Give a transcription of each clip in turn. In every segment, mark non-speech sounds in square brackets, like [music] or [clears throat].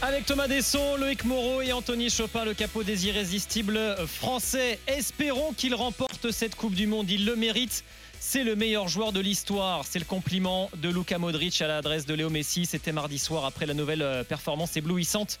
Avec Thomas Desson, Loïc Moreau et Anthony Chopin, le capot des irrésistibles français. Espérons qu'il remporte cette Coupe du Monde. Il le mérite. C'est le meilleur joueur de l'histoire. C'est le compliment de Luka Modric à l'adresse de Léo Messi. C'était mardi soir après la nouvelle euh, performance éblouissante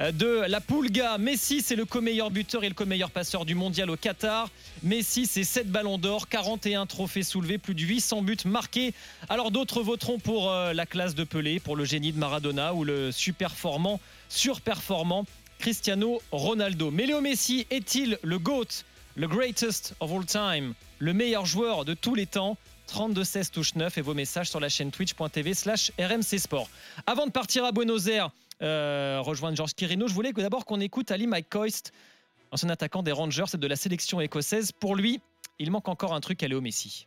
de la Pulga. Messi, c'est le co-meilleur buteur et le co-meilleur passeur du mondial au Qatar. Messi, c'est 7 ballons d'or, 41 trophées soulevés, plus de 800 buts marqués. Alors d'autres voteront pour euh, la classe de Pelé, pour le génie de Maradona ou le superformant, surperformant Cristiano Ronaldo. Mais Léo Messi est-il le GOAT, le greatest of all time, le meilleur joueur de tous les temps? 32 16 touche 9 et vos messages sur la chaîne twitch.tv slash RMC Sport. Avant de partir à Buenos Aires, euh, rejoindre Georges Quirino, je voulais d'abord qu'on écoute Ali McCoist, ancien attaquant des Rangers et de la sélection écossaise. Pour lui, il manque encore un truc à Léo Messi.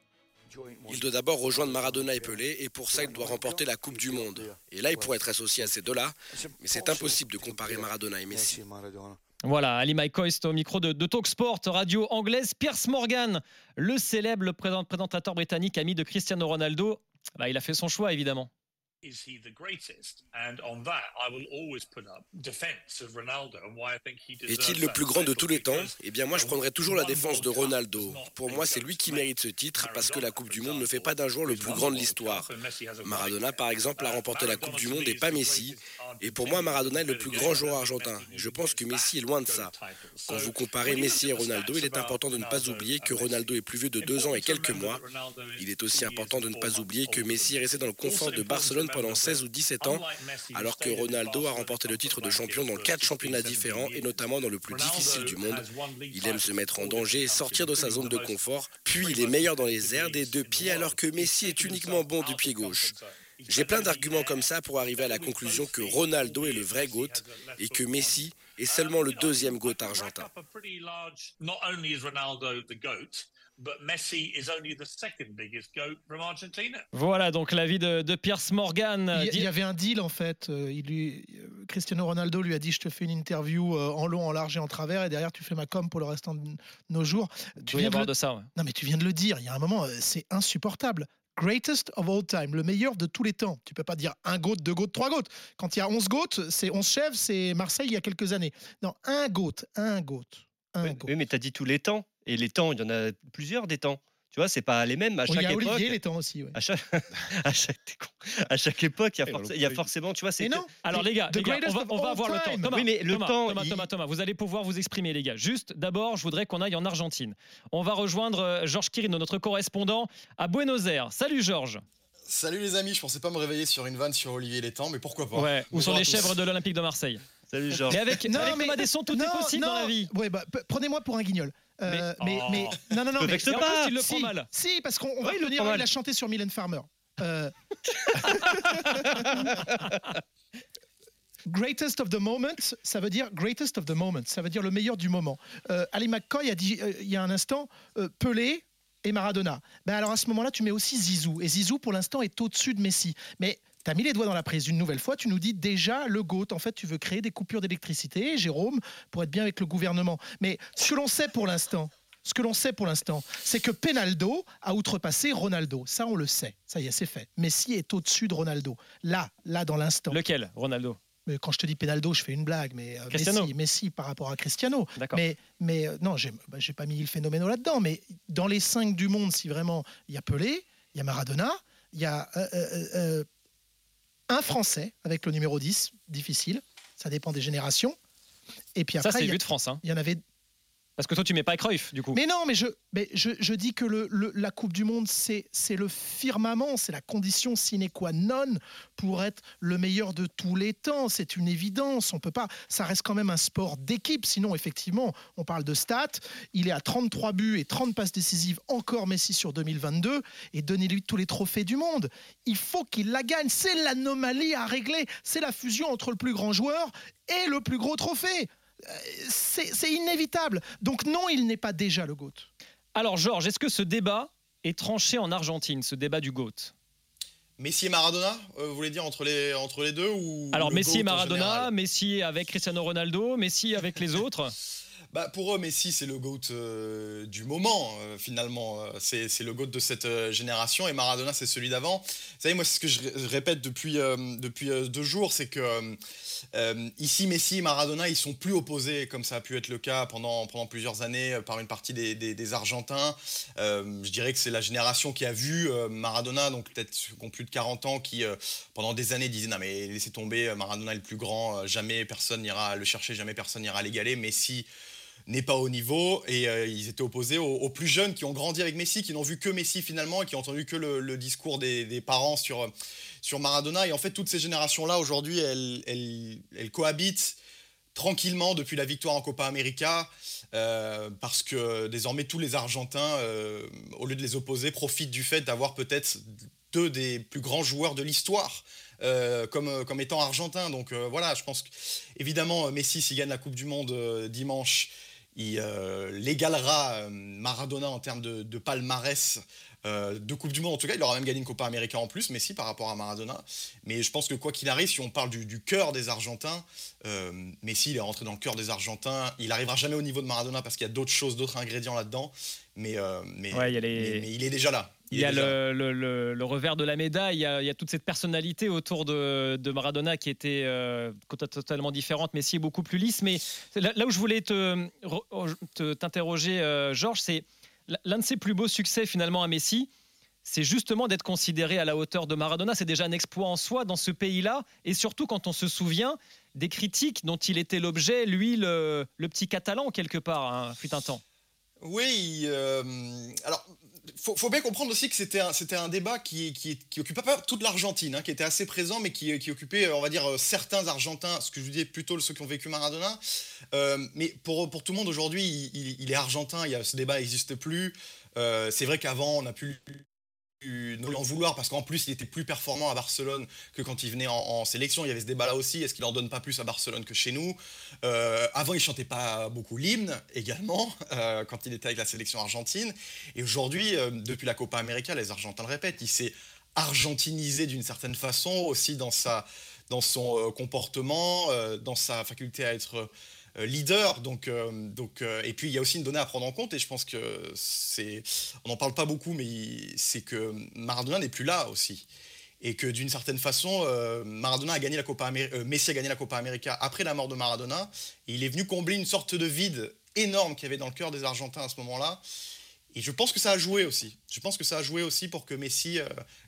Il doit d'abord rejoindre Maradona et Pelé et pour ça il doit remporter la Coupe du Monde. Et là il pourrait être associé à ces deux-là, mais c'est impossible de comparer Maradona et Messi. Voilà, Ali McCoist au micro de, de Talksport, radio anglaise. Pierce Morgan, le célèbre présentateur britannique ami de Cristiano Ronaldo, bah, il a fait son choix évidemment. Est-il le plus grand de tous les temps? Eh bien moi je prendrais toujours la défense de Ronaldo. Pour moi c'est lui qui mérite ce titre parce que la Coupe du Monde ne fait pas d'un joueur le plus grand de l'histoire. Maradona par exemple a remporté la Coupe du Monde et pas Messi. Et pour moi Maradona est le plus grand joueur argentin. Je pense que Messi est loin de ça. Quand vous comparez Messi et Ronaldo, il est important de ne pas oublier que Ronaldo est plus vieux de deux ans et quelques mois. Il est aussi important de ne pas oublier que Messi est resté dans le confort de Barcelone pendant 16 ou 17 ans, alors que Ronaldo a remporté le titre de champion dans quatre championnats différents et notamment dans le plus difficile du monde. Il aime se mettre en danger et sortir de sa zone de confort, puis il est meilleur dans les airs des deux pieds alors que Messi est uniquement bon du pied gauche. J'ai plein d'arguments comme ça pour arriver à la conclusion que Ronaldo est le vrai GOAT et que Messi est seulement le deuxième GOAT argentin. Voilà donc l'avis de, de Pierce Morgan. Il, y avait un deal en fait. Euh, il lui, euh, Cristiano Ronaldo lui a dit je te fais une interview euh, en long, en large et en travers et derrière tu fais ma com pour le restant de nos jours. Tu viens de, de ça. Non mais tu viens de le dire. Il y a un moment c'est insupportable greatest of all time, le meilleur de tous les temps. Tu peux pas dire un GOAT, deux GOAT, trois GOAT. Quand il y a 11 GOAT, c'est 11 chefs, c'est Marseille il y a quelques années. Non, un GOAT, un GOAT. Un oui, oui, mais tu as dit tous les temps. Et les temps, il y en a plusieurs des temps. Tu vois, c'est pas les mêmes à chaque il y a époque. Olivier, les temps aussi. Ouais. À, chaque, [laughs] à, chaque, à chaque époque, il y a, forc il y a forcément, tu vois, c'est. non. Alors les gars, les gars on va, on va avoir le temps. Thomas, oui, mais le Thomas, temps. Thomas, il... Thomas, Thomas, vous allez pouvoir vous exprimer, les gars. Juste, d'abord, je voudrais qu'on aille en Argentine. On va rejoindre euh, Georges Quirino, notre correspondant à Buenos Aires. Salut Georges. Salut les amis, je pensais pas me réveiller sur une vanne sur Olivier Létang, mais pourquoi pas Ouais, ou sur les chèvres de l'Olympique de Marseille. Salut Georges. Mais avec, non, avec mais, Thomas Desson, tout non, est possible non, dans la vie. Ouais, bah, prenez-moi pour un guignol. Euh, mais, oh. mais, non, non, non. [laughs] Ne mais, en pas. plus, il le si, prend mal. Si, parce qu'on Ouais, va revenir, prend il mal. a chanté sur Mylène Farmer. Euh... [laughs] Greatest of the moment, ça veut dire greatest of the moment, ça veut dire le meilleur du moment. Euh, Ali McCoy a dit euh, il y a un instant euh, Pelé et Maradona. Ben alors à ce moment-là, tu mets aussi Zizou. Et Zizou, pour l'instant, est au-dessus de Messi. Mais tu as mis les doigts dans la prise une nouvelle fois. Tu nous dis déjà le GOAT. En fait, tu veux créer des coupures d'électricité, Jérôme, pour être bien avec le gouvernement. Mais ce que l'on sait pour l'instant, ce que l'on sait pour l'instant, c'est que Penaldo a outrepassé Ronaldo. Ça, on le sait. Ça y est, c'est fait. Messi est au-dessus de Ronaldo. Là, là, dans l'instant. Lequel, Ronaldo? Mais quand je te dis Penaldo, je fais une blague, mais euh, Cristiano. Messi, Messi par rapport à Cristiano. D'accord. Mais, mais euh, non, j'ai bah, pas mis le phénoméno là-dedans. Mais dans les cinq du monde, si vraiment il y a Pelé, il y a Maradona, il y a euh, euh, un Français avec le numéro 10, difficile. Ça dépend des générations. Et puis Ça, après, c'est il y, a- vu de France. Hein. il y en avait Parce que toi, tu mets pas Cruyff, du coup. mais non, mais je, je, dis que le, la Coupe du Monde, c'est c'est le firmament, c'est la condition sine qua non pour être le meilleur de tous les temps. C'est une évidence. On peut pas. Ça reste quand même un sport d'équipe. Sinon, effectivement, on parle de stats. Il est à 33 buts et 30 passes décisives. Encore Messi sur 2022. Et donnez-lui tous les trophées du monde. Il faut qu'il la gagne. C'est l'anomalie à régler. C'est la fusion entre le plus grand joueur et le plus gros trophée. C'est inévitable. Donc non, il n'est pas déjà le GOAT. Alors, Georges, est-ce que ce débat est tranché en Argentine, ce débat du GOAT? Messi et Maradona, euh, vous voulez dire entre les, entre les deux ou Alors, le Messi et Maradona, Messi avec Cristiano Ronaldo, Messi avec les autres? [laughs] Bah, pour eux, Messi, c'est le GOAT euh, du moment, euh, finalement. Euh, c'est, le GOAT de cette génération et Maradona, c'est celui d'avant. Vous savez, moi, c'est ce que je, répète depuis, depuis deux jours, c'est que ici, Messi et Maradona, ils sont plus opposés, comme ça a pu être le cas pendant, pendant plusieurs années par une partie des, des, Argentins. je dirais que c'est la génération qui a vu Maradona, donc peut-être qui ont plus de 40 ans, qui pendant des années disaient Non, mais laissez tomber, Maradona est le plus grand, jamais personne n'ira le chercher, jamais personne n'ira l'égaler. Messi n'est pas au niveau et euh, ils étaient opposés aux, plus jeunes qui ont grandi avec Messi, qui n'ont vu que Messi finalement et qui ont entendu que le, discours des, parents sur, Maradona. Et en fait, toutes ces générations-là, aujourd'hui, elles, cohabitent tranquillement depuis la victoire en Copa América, euh, parce que désormais tous les Argentins, euh, au lieu de les opposer, profitent du fait d'avoir peut-être deux des plus grands joueurs de l'histoire. comme, étant argentins. Donc voilà, je pense qu'évidemment, Messi, s'il gagne la Coupe du Monde dimanche, il euh, l'égalera euh, Maradona en termes de, palmarès euh, de Coupe du Monde. En tout cas, il aura même gagné une Copa América en plus, Messi, par rapport à Maradona. Mais je pense que quoi qu'il arrive, si on parle du, cœur des Argentins, Messi, il est rentré dans le cœur des Argentins. Il n'arrivera jamais au niveau de Maradona parce qu'il y a d'autres choses, d'autres ingrédients là-dedans. Mais, mais, il est déjà là. Il, y a le, revers de la médaille, il y a, toute cette personnalité autour de, Maradona qui était euh, totalement différente. Messi est beaucoup plus lisse. Mais là, où je voulais t'interroger, euh, Georges, c'est l'un de ses plus beaux succès finalement à Messi. C'est justement d'être considéré à la hauteur de Maradona. C'est déjà un exploit en soi dans ce pays-là. Et surtout quand on se souvient des critiques dont il était l'objet, lui, le, petit catalan, quelque part, hein, fut un temps. Oui, euh, alors faut, bien comprendre aussi que c'était un, débat qui, qui, occupait pas toute l'Argentine, hein, qui était assez présent, mais qui, occupait, on va dire, euh, certains Argentins, ce que je disais plutôt ceux qui ont vécu Maradona. Euh, mais pour, tout le monde aujourd'hui, il, est argentin, il y a, ce débat n'existe plus. Euh, c'est vrai qu'avant, on a pu ne en vouloir parce qu'en plus il était plus performant à Barcelone que quand il venait en, sélection. Il y avait ce débat là aussi. Est-ce qu'il en donne pas plus à Barcelone que chez nous? Euh, Avant il chantait pas beaucoup l'hymne également [laughs] euh, quand il était avec la sélection argentine. Et aujourd'hui, euh, depuis la Copa América, les Argentins le répètent, il s'est argentinisé d'une certaine façon aussi dans sa dans son comportement, dans sa faculté à être leader. Donc, euh, donc, euh, et puis il y a aussi une donnée à prendre en compte, et je pense que c'est, on n'en parle pas beaucoup, mais c'est que Maradona n'est plus là aussi. Et que d'une certaine façon, Maradona a gagné la Copa Messi a gagné la Copa América après la mort de Maradona. Et il est venu combler une sorte de vide énorme qu'il y avait dans le cœur des Argentins à ce moment-là. Et je pense que ça a joué aussi. Je pense que ça a joué aussi pour que Messi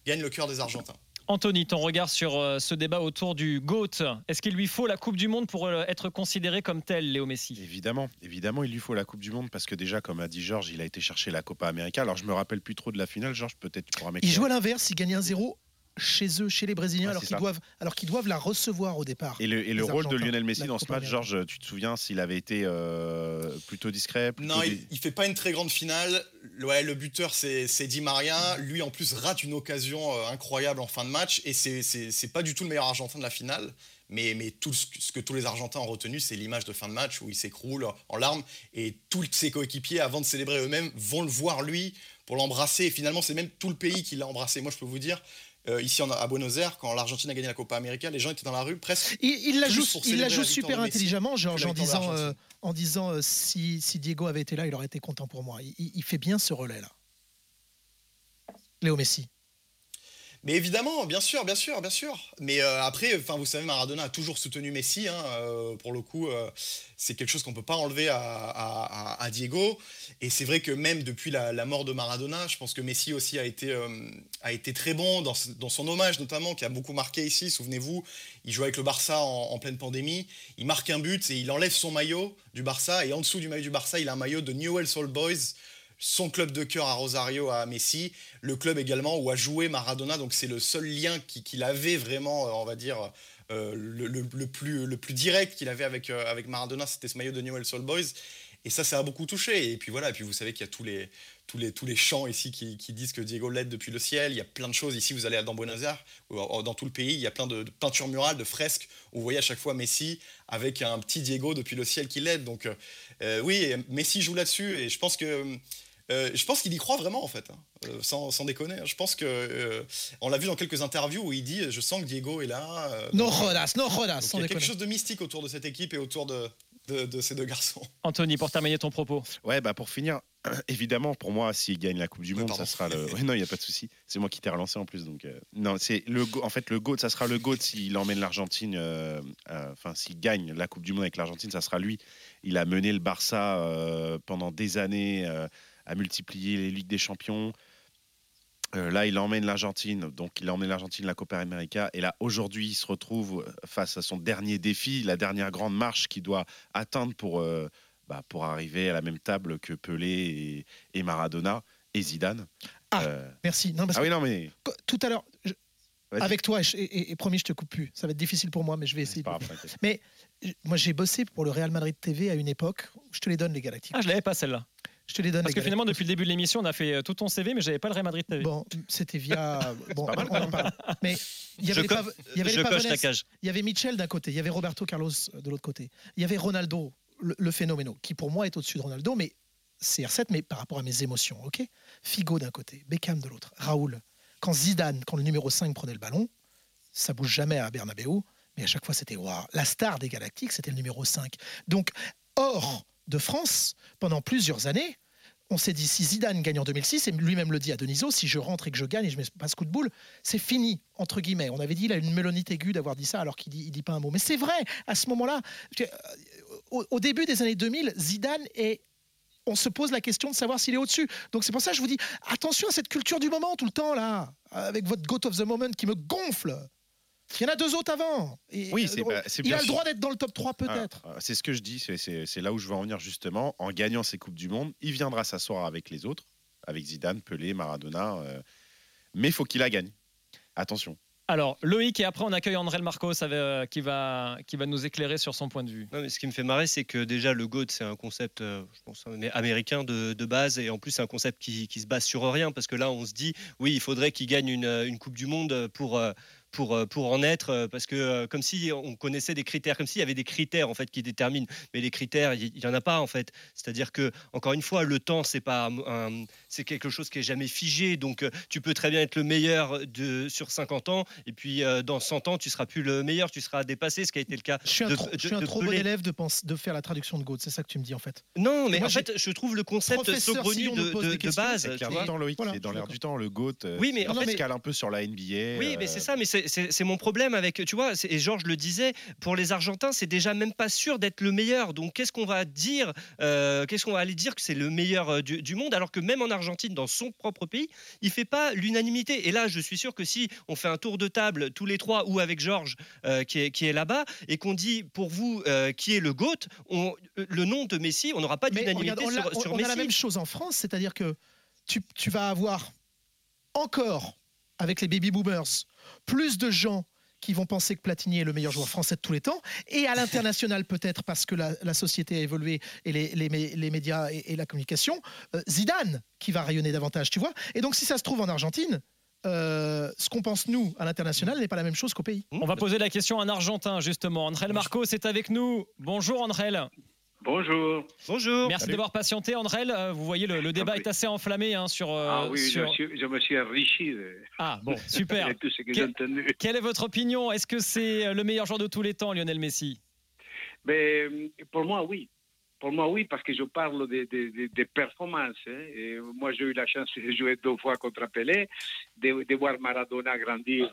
gagne le cœur des Argentins. Anthony, ton regard sur euh, ce débat autour du GOAT. Est-ce qu'il lui faut la Coupe du Monde pour euh, être considéré comme tel, Léo Messi? Évidemment, évidemment, il lui faut la Coupe du Monde parce que déjà, comme a dit Georges, il a été chercher la Copa América. Alors je me rappelle plus trop de la finale, Georges, peut-être tu pourras mettre. Il joue à l'inverse, il gagne un 0 chez eux, chez les Brésiliens, alors qu'ils doivent, alors qu'ils doivent la recevoir au départ. Et le, rôle de Lionel Messi dans ce match, Georges, tu te souviens s'il avait été euh, plutôt discret Non, il, ne fait pas une très grande finale. Ouais, le buteur, c'est Di Maria. Lui, en plus, rate une occasion euh, incroyable en fin de match. Et c'est pas du tout le meilleur Argentin de la finale. Mais, mais tout ce que tous les Argentins ont retenu, c'est l'image de fin de match où il s'écroule en larmes. Et tous ses coéquipiers, avant de célébrer eux-mêmes, vont le voir lui pour l'embrasser. Et finalement, c'est même tout le pays qui l'a embrassé. Moi, je peux vous dire, euh, ici à Buenos Aires, quand l'Argentine a gagné la Copa América, les gens étaient dans la rue presque. Il, la joue, il la joue super intelligemment, Georges, en disant, euh, en disant euh, si, si, Diego avait été là, il aurait été content pour moi. il fait bien ce relais-là. Léo Messi. Mais évidemment, bien sûr, bien sûr, bien sûr. Mais euh, après, vous savez, Maradona a toujours soutenu Messi. Hein, euh, pour le coup, euh, c'est quelque chose qu'on peut pas enlever à, Diego. Et c'est vrai que même depuis la, mort de Maradona, je pense que Messi aussi a été, très bon dans, son hommage, notamment, qui a beaucoup marqué ici. Souvenez-vous, il jouait avec le Barça en, en, pleine pandémie. Il marque un but et il enlève son maillot du Barça. Et en dessous du maillot du Barça, il a un maillot de Newell's Old Boys son club de cœur à Rosario, à Messi, le club également où a joué Maradona. Donc c'est le seul lien qu'il avait vraiment, euh, on va dire, euh, le, plus, le plus direct qu'il avait avec, euh, avec Maradona, c'était ce maillot de Newell's Old Boys. Et ça, ça a beaucoup touché. Et puis voilà, et puis vous savez qu'il y a tous les, tous les, tous les chants ici qui, disent que Diego l'aide depuis le ciel. Il y a plein de choses. Ici, vous allez dans Buenos Aires, dans tout le pays, il y a plein de, peintures murales, de fresques, où vous voyez à chaque fois Messi avec un petit Diego depuis le ciel qui l'aide. Donc oui, Messi joue là-dessus. Et je pense que euh, je pense qu'il y croit vraiment en fait, hein. euh, sans, déconner. Hein. Je pense que euh, on l'a vu dans quelques interviews où il dit je sens que Diego est là. no jodas, no jodas. Il y a quelque chose de mystique autour de cette équipe et autour de de, de ces deux garçons. [laughs] Anthony, pour terminer ton propos. Ouais, bah pour finir, [clears throat] évidemment, pour moi, s'il gagne la Coupe du Monde, pardon. ça sera le. [laughs] Ouais, non, il n'y a pas de souci. C'est moi qui t'ai relancé en plus. Donc, euh, non, c'est le. go- En fait, le GOAT, ça sera le GOAT s'il emmène l'Argentine. euh, euh, Enfin, s'il gagne la Coupe du Monde avec l'Argentine, ça sera lui. Il a mené le Barça euh, pendant des années, euh, à multiplier les Ligues des Champions. Euh, là, il emmène l'Argentine, donc il emmène l'Argentine la Copa América. Et là, aujourd'hui, il se retrouve face à son dernier défi, la dernière grande marche qu'il doit atteindre pour, euh, bah, pour arriver à la même table que Pelé et, et Maradona et Zidane. Ah, Euh, Merci. Non, parce ah oui, non, mais. tout à l'heure, je- avec toi, et, et- et promis, je te coupe plus. Ça va être difficile pour moi, mais je vais essayer. grave. Mais moi, j'ai bossé pour le Real Madrid TV à une époque. Je te les donne, les Galactiques. Ah, je l'avais pas celle-là. Je te les donne, Parce que finalement, depuis le début de l'émission, on a fait euh, tout ton CV, mais j'avais pas le Real Madrid TV. Bon, c'était via. [laughs] Bon, pas mal, on en parle. Mais il y avait Je les Pav- il y avait Je les la cage. il y avait Mitchell d'un côté, il y avait Roberto Carlos euh, de l'autre côté, il y avait Ronaldo, le, le phénoméno, qui pour moi est au-dessus de Ronaldo, mais CR7, mais par rapport à mes émotions, ok? Figo d'un côté, Beckham de l'autre, Raoul. Quand Zidane, quand le numéro 5 prenait le ballon, ça bouge jamais à Bernabeu, mais à chaque fois c'était waouh. La star des Galactiques, c'était le numéro 5. Donc, hors de France, pendant plusieurs années, on s'est dit si Zidane gagne en 2006, et lui-même le dit à Deniso, si je rentre et que je gagne et je mets pas ce coup de boule, c'est fini, entre guillemets. On avait dit, il a une mélonite aiguë d'avoir dit ça alors qu'il dit, il dit pas un mot. Mais c'est vrai, à ce moment-là, euh, au, au début des années 2000, Zidane est. On se pose la question de savoir s'il est au-dessus. Donc c'est pour ça que je vous dis attention à cette culture du moment tout le temps là, avec votre goat of the moment qui me gonfle. Il y en a deux autres avant. Et, Oui, euh, c'est pas- c'est il bien a le sûr. droit d'être dans le top 3 peut-être. Ah, ah, c'est ce que je dis, c'est- là où je veux en venir justement. En gagnant ces Coupes du Monde, il viendra s'asseoir avec les autres, avec Zidane, Pelé, Maradona. euh, mais il faut qu'il la gagne. Attention. Alors, Loïc, et après, on accueille André Marcos euh, qui, va, qui va nous éclairer sur son point de vue. Non, mais ce qui me fait marrer, c'est que déjà le GOAT, c'est un concept, euh, je pense, amé- américain de, de base, et en plus c'est un concept qui, qui se base sur rien, parce que là, on se dit, oui, il faudrait qu'il gagne une, une Coupe du Monde pour, euh, pour, euh, pour en être, euh, parce que euh, comme si on connaissait des critères, comme s'il y avait des critères en fait qui déterminent, mais les critères, il n'y en a pas en fait. C'est-à-dire que encore une fois, le temps, c'est pas, un- c'est quelque chose qui est jamais figé, donc tu peux très bien être le meilleur de, sur 50 ans, et puis dans 100 ans, tu seras plus le meilleur, tu seras dépassé, ce qui a été le cas Je suis un de- trop, je de- suis un de trop bon élève de, pense, de faire la traduction de Goat, c'est ça que tu me dis en fait. Non, mais Moi, en fait, je trouve le concept saugrenu de, base. C'est Et- l'air du temps, Loïc. voilà, c'est dans l'air du temps, le GOAT. euh, Oui, mais en fait- il se cale un peu sur la NBA. Oui, mais c'est ça, mais c'est- c'est mon problème avec, tu vois, et Georges le disait, pour les Argentins, c'est déjà même pas sûr d'être le meilleur. Donc qu'est-ce qu'on va dire euh, Qu'est-ce qu'on va aller dire que c'est le meilleur euh, du, du monde, alors que même en Argentine, dans son propre pays, il fait pas l'unanimité. Et là, je suis sûr que si on fait un tour de table tous les trois ou avec Georges euh, qui est, qui est là-bas et qu'on dit pour vous euh, qui est le GOAT, on- le nom de Messi, on n'aura pas d'unanimité on, sur, on- sur on a Messi. la même chose en France, c'est-à-dire que tu, tu vas avoir encore, avec les baby boomers, plus de gens qui vont penser que Platini est le meilleur joueur français de tous les temps, et à l'international [laughs] peut-être parce que la, la société a évolué et les, les les médias et, et la communication, euh, Zidane qui va rayonner davantage, tu vois. Et donc si ça se trouve en Argentine, euh, ce qu'on pense nous à l'international n'est pas la même chose qu'au pays. On va poser la question à un Argentin, justement. André Marcos est avec nous. Bonjour, André. Bonjour. Bonjour. Merci d'avoir patienté, André. Euh, Vous voyez, le, le débat est assez enflammé hein, sur. euh, ah oui, sur- je, suis- je me suis enrichi de, Ah, bon, [laughs] super. tout ce que Que- j'ai entendu. Quelle est votre opinion? Est-ce que c'est le meilleur joueur de tous les temps, Lionel Messi? Mais euh, pour moi, oui. Pour moi, oui, parce que je parle des de, de- de performances. hein. Et moi, j'ai eu la chance de jouer deux fois contre Pelé, de, de voir Maradona grandir,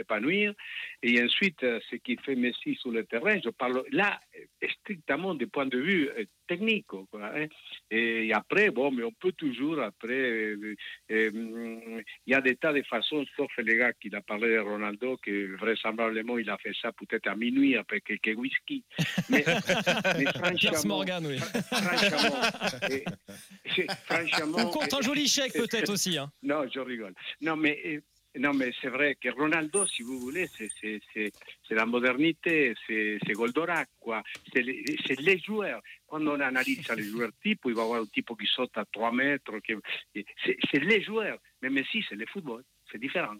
s'épanouir. Et ensuite, euh, ce qui fait Messi sur le terrain, je parle là euh, strictement du point de vue euh, technique. quoi, hein. Et après, bon, mais on peut toujours, après, euh, euh, il y a des tas de façons, sauf les gars qui a parlé de Ronaldo, que vraisemblablement il a fait ça peut-être à minuit après quelques whisky. Mais, [laughs] mais franchement, Morgan, oui. franchement, Ou contre un joli chèque, peut-être aussi. hein. non, je rigole. Non, mais, non, mais c'est vrai que Ronaldo, si vous voulez, c'est, la modernité, c'est, Goldorak, quoi. C'est les, les joueurs. Quand on analyse les joueurs type, il va y avoir un type qui saute à 3 mètres. qui- c'est, les joueurs. Mais Messi, c'est le football. C'est différent.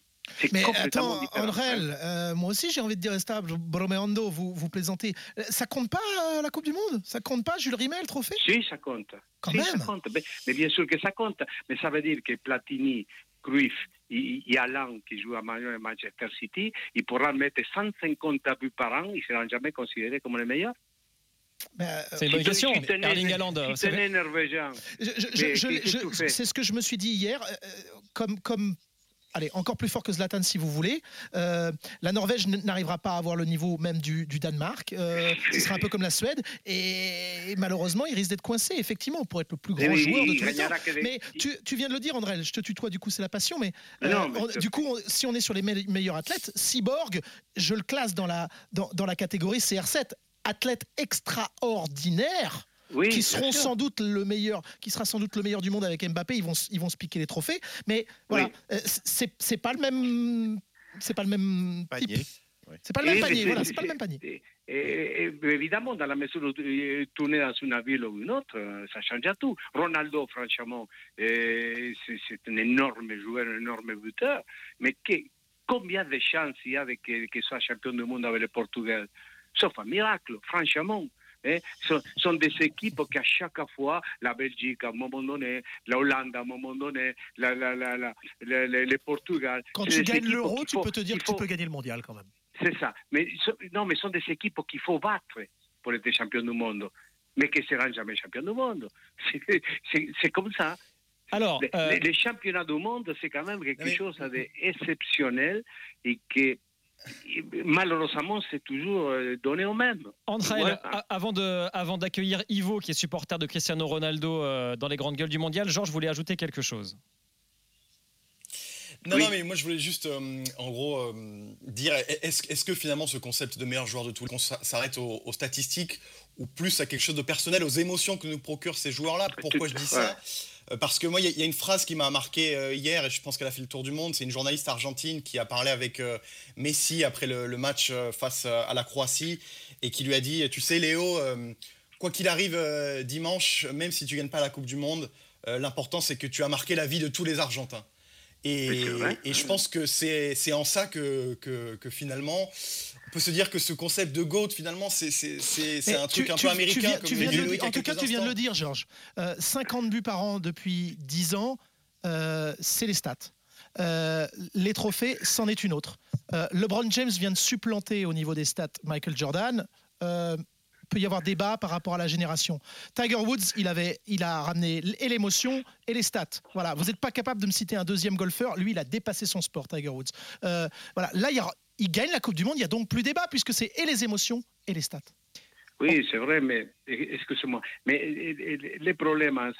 Mais attends. Andrel, euh, moi aussi j'ai envie de dire stable. Bromeando, vous, vous plaisantez. Euh, Ça compte pas euh, la Coupe du Monde? Ça compte pas Jules Rimet, le trophée? Si, ça compte. Quand Si, même. ça compte. Mais, mais bien sûr que ça compte. Mais ça veut dire que Platini, Cruyff et, et Alain, qui joue à Man- à Manchester City, ils pourront mettre 150 buts par an, ils ne seront jamais considérés comme les meilleurs. c'est une bonne question. Erling Haaland. C'est ce que je me suis dit hier. Comme, comme allez, encore plus fort que Zlatan si vous voulez. Euh, la Norvège n'arrivera pas à avoir le niveau même du, Danemark. Euh, ce sera un peu comme la Suède. Et, malheureusement, il risque d'être coincé, effectivement, pour être le plus grand joueur de tous les temps. Mais tu, viens de le dire, André, je te tutoie, du coup, c'est la passion. Mais, euh, du coup, si on est sur les meilleurs athlètes, Cyborg, je le classe dans la, dans, dans la catégorie CR7. Athlète extraordinaire qui seront sans doute le meilleur, qui sera sans doute le meilleur du monde avec Mbappé. Ils vont, ils vont se piquer les trophées, mais voilà, euh, c'est pas le même, c'est pas le même panier. C'est pas le même panier, voilà, c'est pas le même panier. Et, évidemment, dans la mesure où tu tourner dans une ville ou une autre, ça change à tout. Ronaldo, franchement, c'est un énorme joueur, un énorme buteur, mais que, combien de chances il y a qu'il soit champion du monde avec le Portugal? Sauf un miracle, franchement. Hein, sont, des équipes qui à chaque fois, la Belgique à un moment donné, la Hollande à un moment donné, la, la, la, le Portugal. Quand tu gagnes l'euro, tu peux te dire que tu peux gagner le mondial quand même. C'est ça. Mais non, mais ce sont des équipes qu'il faut battre pour être champion du monde, mais qui ne seront jamais champions du monde. [laughs] C'est comme ça. Alors, les, euh, les, championnats du monde, c'est quand même quelque chose d'exceptionnel et que malheureusement, c'est toujours euh, donné au même. André, avant, de, avant d'accueillir Ivo, qui est supporter de Cristiano Ronaldo euh, dans les grandes gueules du mondial, Georges voulais ajouter quelque chose. Non, non, mais moi je voulais juste, euh, en gros, dire est-ce, que finalement ce concept de meilleur joueur de tout le monde s'arrête aux, statistiques ou plus à quelque chose de personnel, aux émotions que nous procurent ces joueurs-là? Pourquoi je dis ça? Parce que moi, il y, a une phrase qui m'a marqué euh, hier, et je pense qu'elle a fait le tour du monde. C'est une journaliste argentine qui a parlé avec euh, Messi après le, match face à la Croatie, et qui lui a dit, tu sais Léo, quoi qu'il arrive dimanche, même si tu gagnes pas la Coupe du Monde, l'important c'est que tu as marqué la vie de tous les Argentins. Et, je pense que c'est en ça que, que finalement, on peut se dire que ce concept de GOAT, finalement, c'est un truc un peu américain. en tout cas, tu viens de le dire, Georges. 50 euh, buts par an depuis 10 ans, euh, c'est les stats. Euh, les trophées, c'en est une autre. LeBron James vient de supplanter au niveau des stats Michael Jordan. Peut y avoir débat par rapport à la génération. Tiger Woods, il, avait, il a ramené et l'émotion et les stats. Voilà, vous n'êtes pas capable de me citer un deuxième golfeur. Lui, il a dépassé son sport, Tiger Woods. voilà, là, il y il gagne la Coupe du Monde, il n'y a donc plus débat puisque c'est et les émotions et les stats. Oui, c'est vrai, mais excusez-moi. Mais le problème, hein,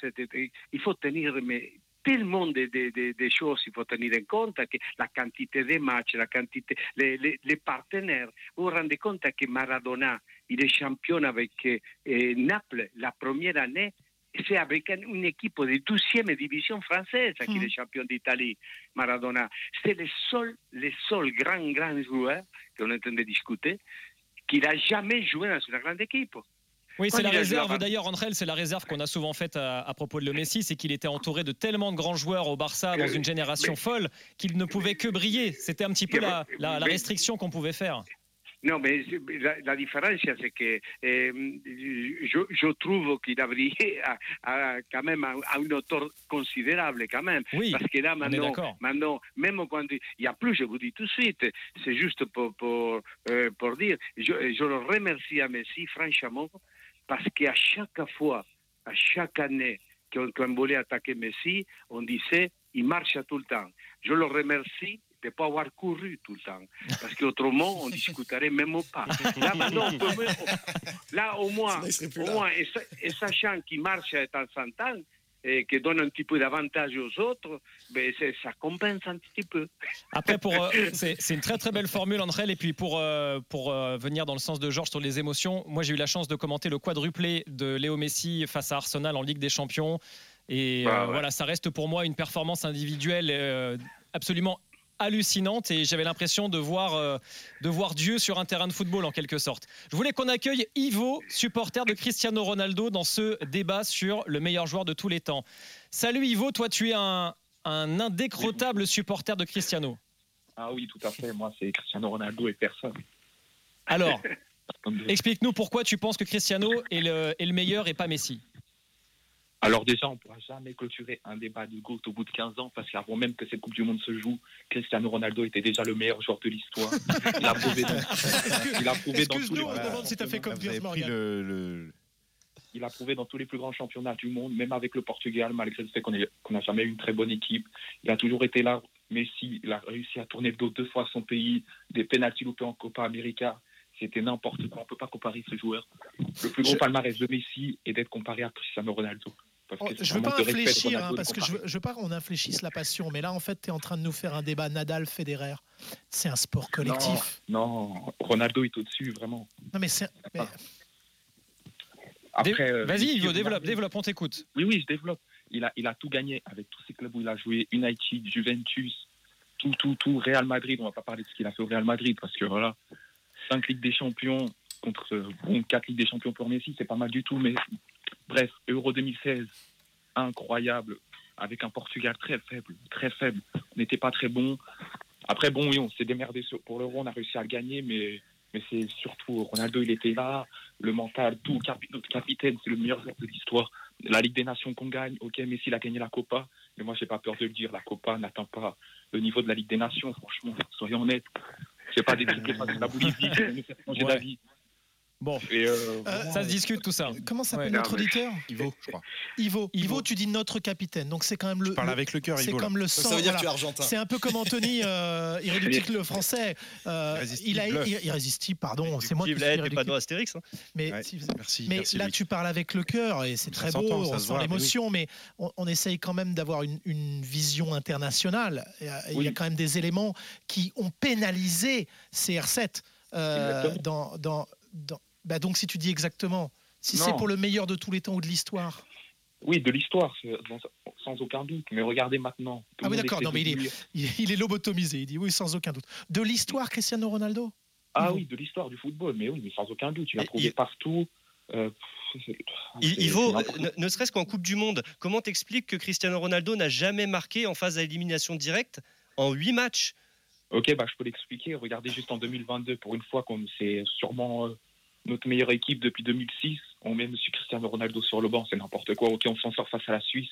il faut tenir mais, tellement de, choses, il faut tenir en compte que la quantité de matchs, la quantité, les, les, les partenaires. Vous vous rendez compte que Maradona, il est champion avec eh, Naples la première année c'est avec une équipe de 12e division française qui est mm. champion d'Italie, Maradona. C'est le seul, le seul grand, grand joueur qu'on est en train de discuter qui n'a jamais joué dans une grande équipe. Oui, c'est la réserve. D'ailleurs, André, c'est la réserve qu'on a souvent faite à, propos de le Messi, c'est qu'il était entouré de tellement de grands joueurs au Barça dans une génération folle qu'il ne pouvait que briller. C'était un petit peu la, la restriction qu'on pouvait faire. Non, mais la, différence, c'est que euh, je, je, trouve qu'il a brillé à, quand même à, une hauteur considérable, quand même. Oui, Parce que là, maintenant, maintenant même quand il y a plus, je vous dis tout de suite, c'est juste pour, pour, euh, pour dire, je, je, le remercie à Messi, franchement, parce qu'à chaque fois, à chaque année qu'on voulait attaquer Messi, on disait, il marche tout le temps. Je le remercie de ne pas avoir couru tout le temps. Parce qu'autrement, on discuterait même pas. [laughs] Là, maintenant, là au moins, au moins et, sachant qu'il marche de temps en temps, et qui donne un petit peu d'avantage aux autres, ben ça compense un petit peu. Après, pour, euh, [laughs] c'est, une très très belle formule, entre elles. Et puis pour, euh, pour euh, venir dans le sens de Georges sur les émotions, moi j'ai eu la chance de commenter le quadruplé de Léo Messi face à Arsenal en Ligue des Champions. Et bah voilà, ça reste pour moi une performance individuelle absolument hallucinante et j'avais l'impression de voir, euh, de voir Dieu sur un terrain de football en quelque sorte. Je voulais qu'on accueille Ivo, supporter de Cristiano Ronaldo, dans ce débat sur le meilleur joueur de tous les temps. Salut Ivo, toi tu es un, un indécrottable supporter de Cristiano. Ah oui, tout à fait. Moi, c'est Cristiano Ronaldo et personne. Alors, [laughs] explique-nous pourquoi tu penses que Cristiano est le, est le meilleur et pas Messi. Alors déjà, on ne pourra jamais clôturer un débat de GOAT au bout de 15 ans, parce qu'avant même que cette Coupe du Monde se joue, Cristiano Ronaldo était déjà le meilleur joueur de l'histoire. Il a prouvé dans, il a prouvé dans tous les Excuse-nous, on grands demande si t'as fait comme Vous avez Piers pris Morgan. le, le- il a prouvé dans tous les plus grands championnats du monde, même avec le Portugal, malgré le fait qu'on qu'on n'a jamais eu une très bonne équipe. Il a toujours été là. Messi, il a réussi à tourner le dos deux fois à son pays, des pénaltys loupés en Copa América. C'était n'importe quoi. On ne peut pas comparer ce joueur. Le plus gros Je- palmarès de Messi est d'être comparé à Cristiano Ronaldo. Parce Oh, que c'est je un veux pas infléchir, hein, parce que je veux, je veux pas qu'on infléchisse la passion, mais là, en fait, tu es en train de nous faire un débat Nadal-Federer. C'est un sport collectif. Non, Ronaldo est au-dessus, vraiment. Non, mais c'est. mais- Après, euh, Vas-y, Ivo, développe, développe, on t'écoute. Oui, oui, je développe. Il a, il a tout gagné avec tous ces clubs où il a joué. United, Juventus, tout, tout, tout. Real Madrid, on va pas parler de ce qu'il a fait au Real Madrid parce que voilà, 5 Ligues des Champions contre euh, bon, 4 Ligues des Champions pour Messi, c'est pas mal du tout. Mais bref, Euro 2016, incroyable, avec un Portugal très faible, très faible. On n'était pas très bon. Après, bon, oui, on s'est démerdé pour l'Euro, on a réussi à le gagner, mais, mais c'est surtout Ronaldo, il était là, le mental, tout. Capi- notre capitaine, c'est le meilleur joueur de l'histoire. La Ligue des Nations qu'on gagne, ok, Messi il a gagné la Copa, mais moi j'ai pas peur de le dire, la Copa n'atteint pas le niveau de la Ligue des Nations, franchement, soyons honnêtes. C'est pas des face à la Bolivie, changer Ouais. d'avis. Bon, Et, euh, Euh, ça se discute tout ça. Comment s'appelle Ouais. notre auditeur Ivo, je crois. Ivo. Ivo. Ivo. tu dis notre capitaine. Donc c'est quand même le. Je parle le- avec le cœur, c'est là. comme le sang. ça veut dire voilà. que tu es argentin. C'est un peu comme Anthony, euh, [laughs] irréductible le français. Euh, il a Irrésistible. pardon. C'est moi qui suis t'es pas irréductible. dans Astérix. hein. Mais, Ouais, si- Merci. mais merci, là, tu parles avec le cœur et c'est très beau, ça on se sent l'émotion, mais on, on essaye quand même d'avoir une, une vision internationale. Il y a- quand même des éléments qui ont pénalisé CR7. euh, Exactement. dans, dans, dans- bah donc, si tu dis exactement, si c'est pour le meilleur de tous les temps ou de l'histoire. oui, de l'histoire, sans, aucun doute. Mais regardez maintenant. Ah oui, d'accord, non, mais [laughs] il est- Il, lobotomisé, il dit oui, sans aucun doute. De l'histoire, Cristiano Ronaldo? Ah oui, de l'histoire du football, mais oui, mais sans aucun doute. Et prouvé il- partout. euh, c'est- Il, vaut, ne serait-ce qu'en Coupe du Monde, comment t'expliques que Cristiano Ronaldo n'a jamais marqué en phase à élimination directe en 8 matchs? Ok, bah, je peux l'expliquer. Regardez juste en 2022, pour une fois, comme c'est sûrement euh, notre meilleure équipe depuis 2006, on met M. Cristiano Ronaldo sur le banc, c'est n'importe quoi. Ok, on s'en sort face à la Suisse,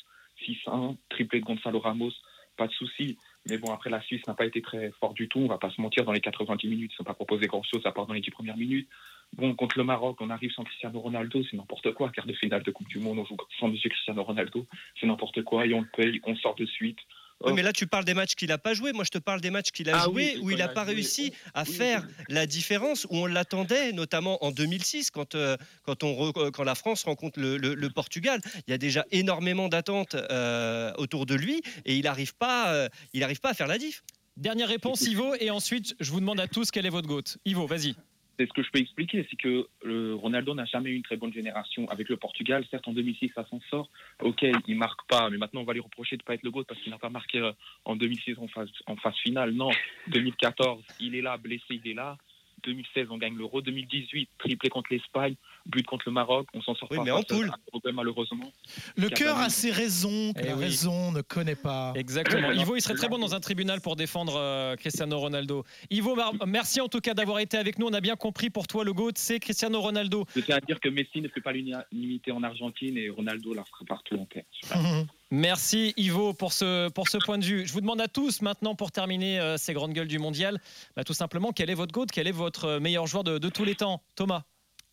6-1, triplé de Gonzalo Ramos, pas de souci. Mais bon, après, la Suisse n'a pas été très fort du tout. On va pas se mentir, dans les 90 minutes, ils n'ont pas proposé grand-chose à part dans les 10 premières minutes. Bon, contre le Maroc, on arrive sans Cristiano Ronaldo, c'est n'importe quoi. Quart de finale de Coupe du Monde, on joue sans M. Cristiano Ronaldo, c'est n'importe quoi. Et on le paye, on sort de suite. Oui, Oh. mais là, tu parles des matchs qu'il n'a pas joué. Moi, je te parle des matchs qu'il a Ah joué oui, où il n'a pas joué. réussi à Oui, faire la différence, où on l'attendait, notamment en 2006, quand, euh, quand, on re- euh, quand la France rencontre le, le- le Portugal. Il y a déjà énormément d'attentes euh, autour de lui et il n'arrive pas, euh, il arrive pas à faire la diff. Dernière réponse, Ivo, et ensuite, je vous demande à tous quel est votre GOAT. Ivo, vas-y. C'est ce que je peux expliquer, c'est que euh, Ronaldo n'a jamais eu une très bonne génération avec le Portugal. Certes, en 2006, ça s'en sort. Ok, il marque pas, mais maintenant on va lui reprocher de pas être le GOAT parce qu'il n'a pas marqué euh, en 2006 en phase, en phase finale. Non, 2014, il est là, blessé, il est là. 2016, on gagne l'Euro. 2018, triplé contre l'Espagne, but contre le Maroc. On s'en sort Oui, pas mais en poule. malheureusement. Le cœur a ses raisons, que Eh la oui. raison ne connaît pas. Exactement. Ivo, il serait très bon dans un tribunal pour défendre euh, Cristiano Ronaldo. Ivo, merci en tout cas d'avoir été avec nous. On a bien compris pour toi, le GOAT, c'est Cristiano Ronaldo. Je tiens à dire que Messi ne fait pas l'unanimité en Argentine et Ronaldo la fera partout en terre. [laughs] Merci Ivo pour ce, pour ce point de vue. Je vous demande à tous maintenant pour terminer euh, ces grandes gueules du mondial, bah, tout simplement quel est votre GOAT, quel est votre euh, meilleur joueur de, de tous les temps? Thomas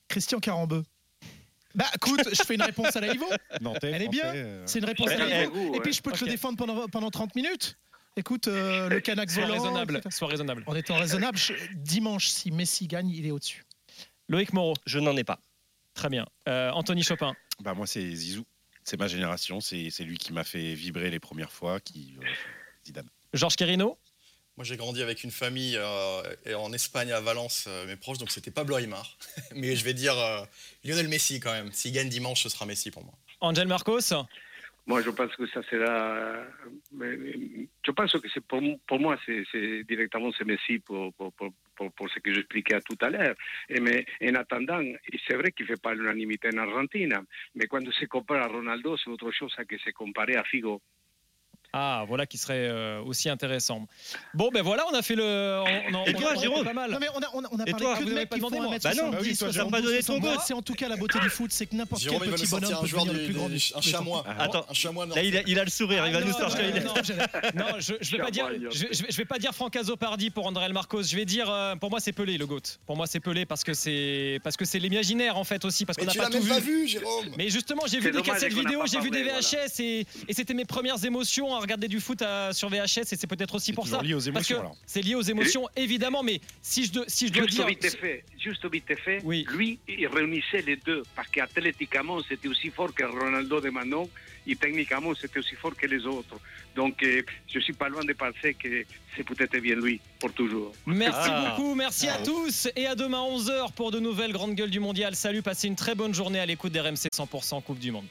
Christian Carambeu. Bah écoute, je fais une réponse à la Ivo. Nantais, Elle est bien. Euh, C'est une réponse à la Ivo. Et puis je peux te le défendre pendant, pendant 30 minutes. Écoute, euh, le Canac Sois volant. raisonnable. Sois raisonnable. En étant raisonnable, je- dimanche, si Messi gagne, il est au-dessus. Loïc Moreau, Je n'en ai pas. très bien. Euh, Anthony Chopin, Bah moi c'est Zizou. C'est ma génération. C'est c'est lui qui m'a fait vibrer les premières fois. Qui euh, Zidane. Georges Querino, Moi, j'ai grandi avec une famille euh, et en Espagne, à Valence, euh, mes proches, donc c'était Pablo Aymar. [laughs] Mais je vais dire euh, Lionel Messi quand même. S'il gagne dimanche, ce sera Messi pour moi. Angel Marcos, Moi, je pense que ça sera. Je pense que c'est pour, pour moi, c'est c'est directement c'est Messi pour, pour, pour, pour, pour ce que j'expliquais tout à l'heure. Et Mais en attendant, c'est vrai qu'il ne fait pas l'unanimité en Argentine, mais quand se compare à Ronaldo, c'est autre chose que se comparer à Figo. Ah, voilà qui serait euh, aussi intéressant. Bon, ben voilà, on a fait le. on- on- Et on toi, a Jérôme pas mal. Non mais on a, on a, on a Et parlé toi, que vous de avez mecs pas qui demandé, font moi 1m70, Bah non, bah oui, toi, 72, Jérôme, t'as pas donné ton 72. vote. C'est en tout cas la beauté du foot, c'est que n'importe quel Jérôme, il va nous petit bonhomme sortir un peut joueur devenir du, le plus grand du- un chamois. Attends. un chamois. Là, il a, il a le sourire, il va Ah, nous sortir. non, il est- non, je- vais pas dire, je, je vais- pas dire Franck Azopardi pour André Marcos. Je vais dire, euh, pour moi, c'est Pelé le goat. Pour moi, c'est Pelé parce que c'est parce que c'est l'imaginaire en fait aussi parce qu'on tu pas tout vu. Mais justement, j'ai vu des cassettes vidéo, j'ai vu des VHS et, c'était mes premières émotions regarder du foot à- sur VHS et c'est peut-être aussi pour ça. lié aux Parce que c'est lié aux émotions, évidemment, mais si je, dois- si je dois Juste dire. vite fait, juste vite fait, Oui. lui, il réunissait les deux, parce qu'athlétiquement, c'était aussi fort que Ronaldo de maintenant, et techniquement, c'était aussi fort que les autres. Donc, euh, je suis pas loin de penser que c'est peut-être bien lui, pour toujours. Merci Ah. beaucoup, merci à tous et à demain 11h pour de nouvelles grandes gueules du mondial. Salut, passez une très bonne journée à l'écoute d'RMC 100% Coupe du Monde.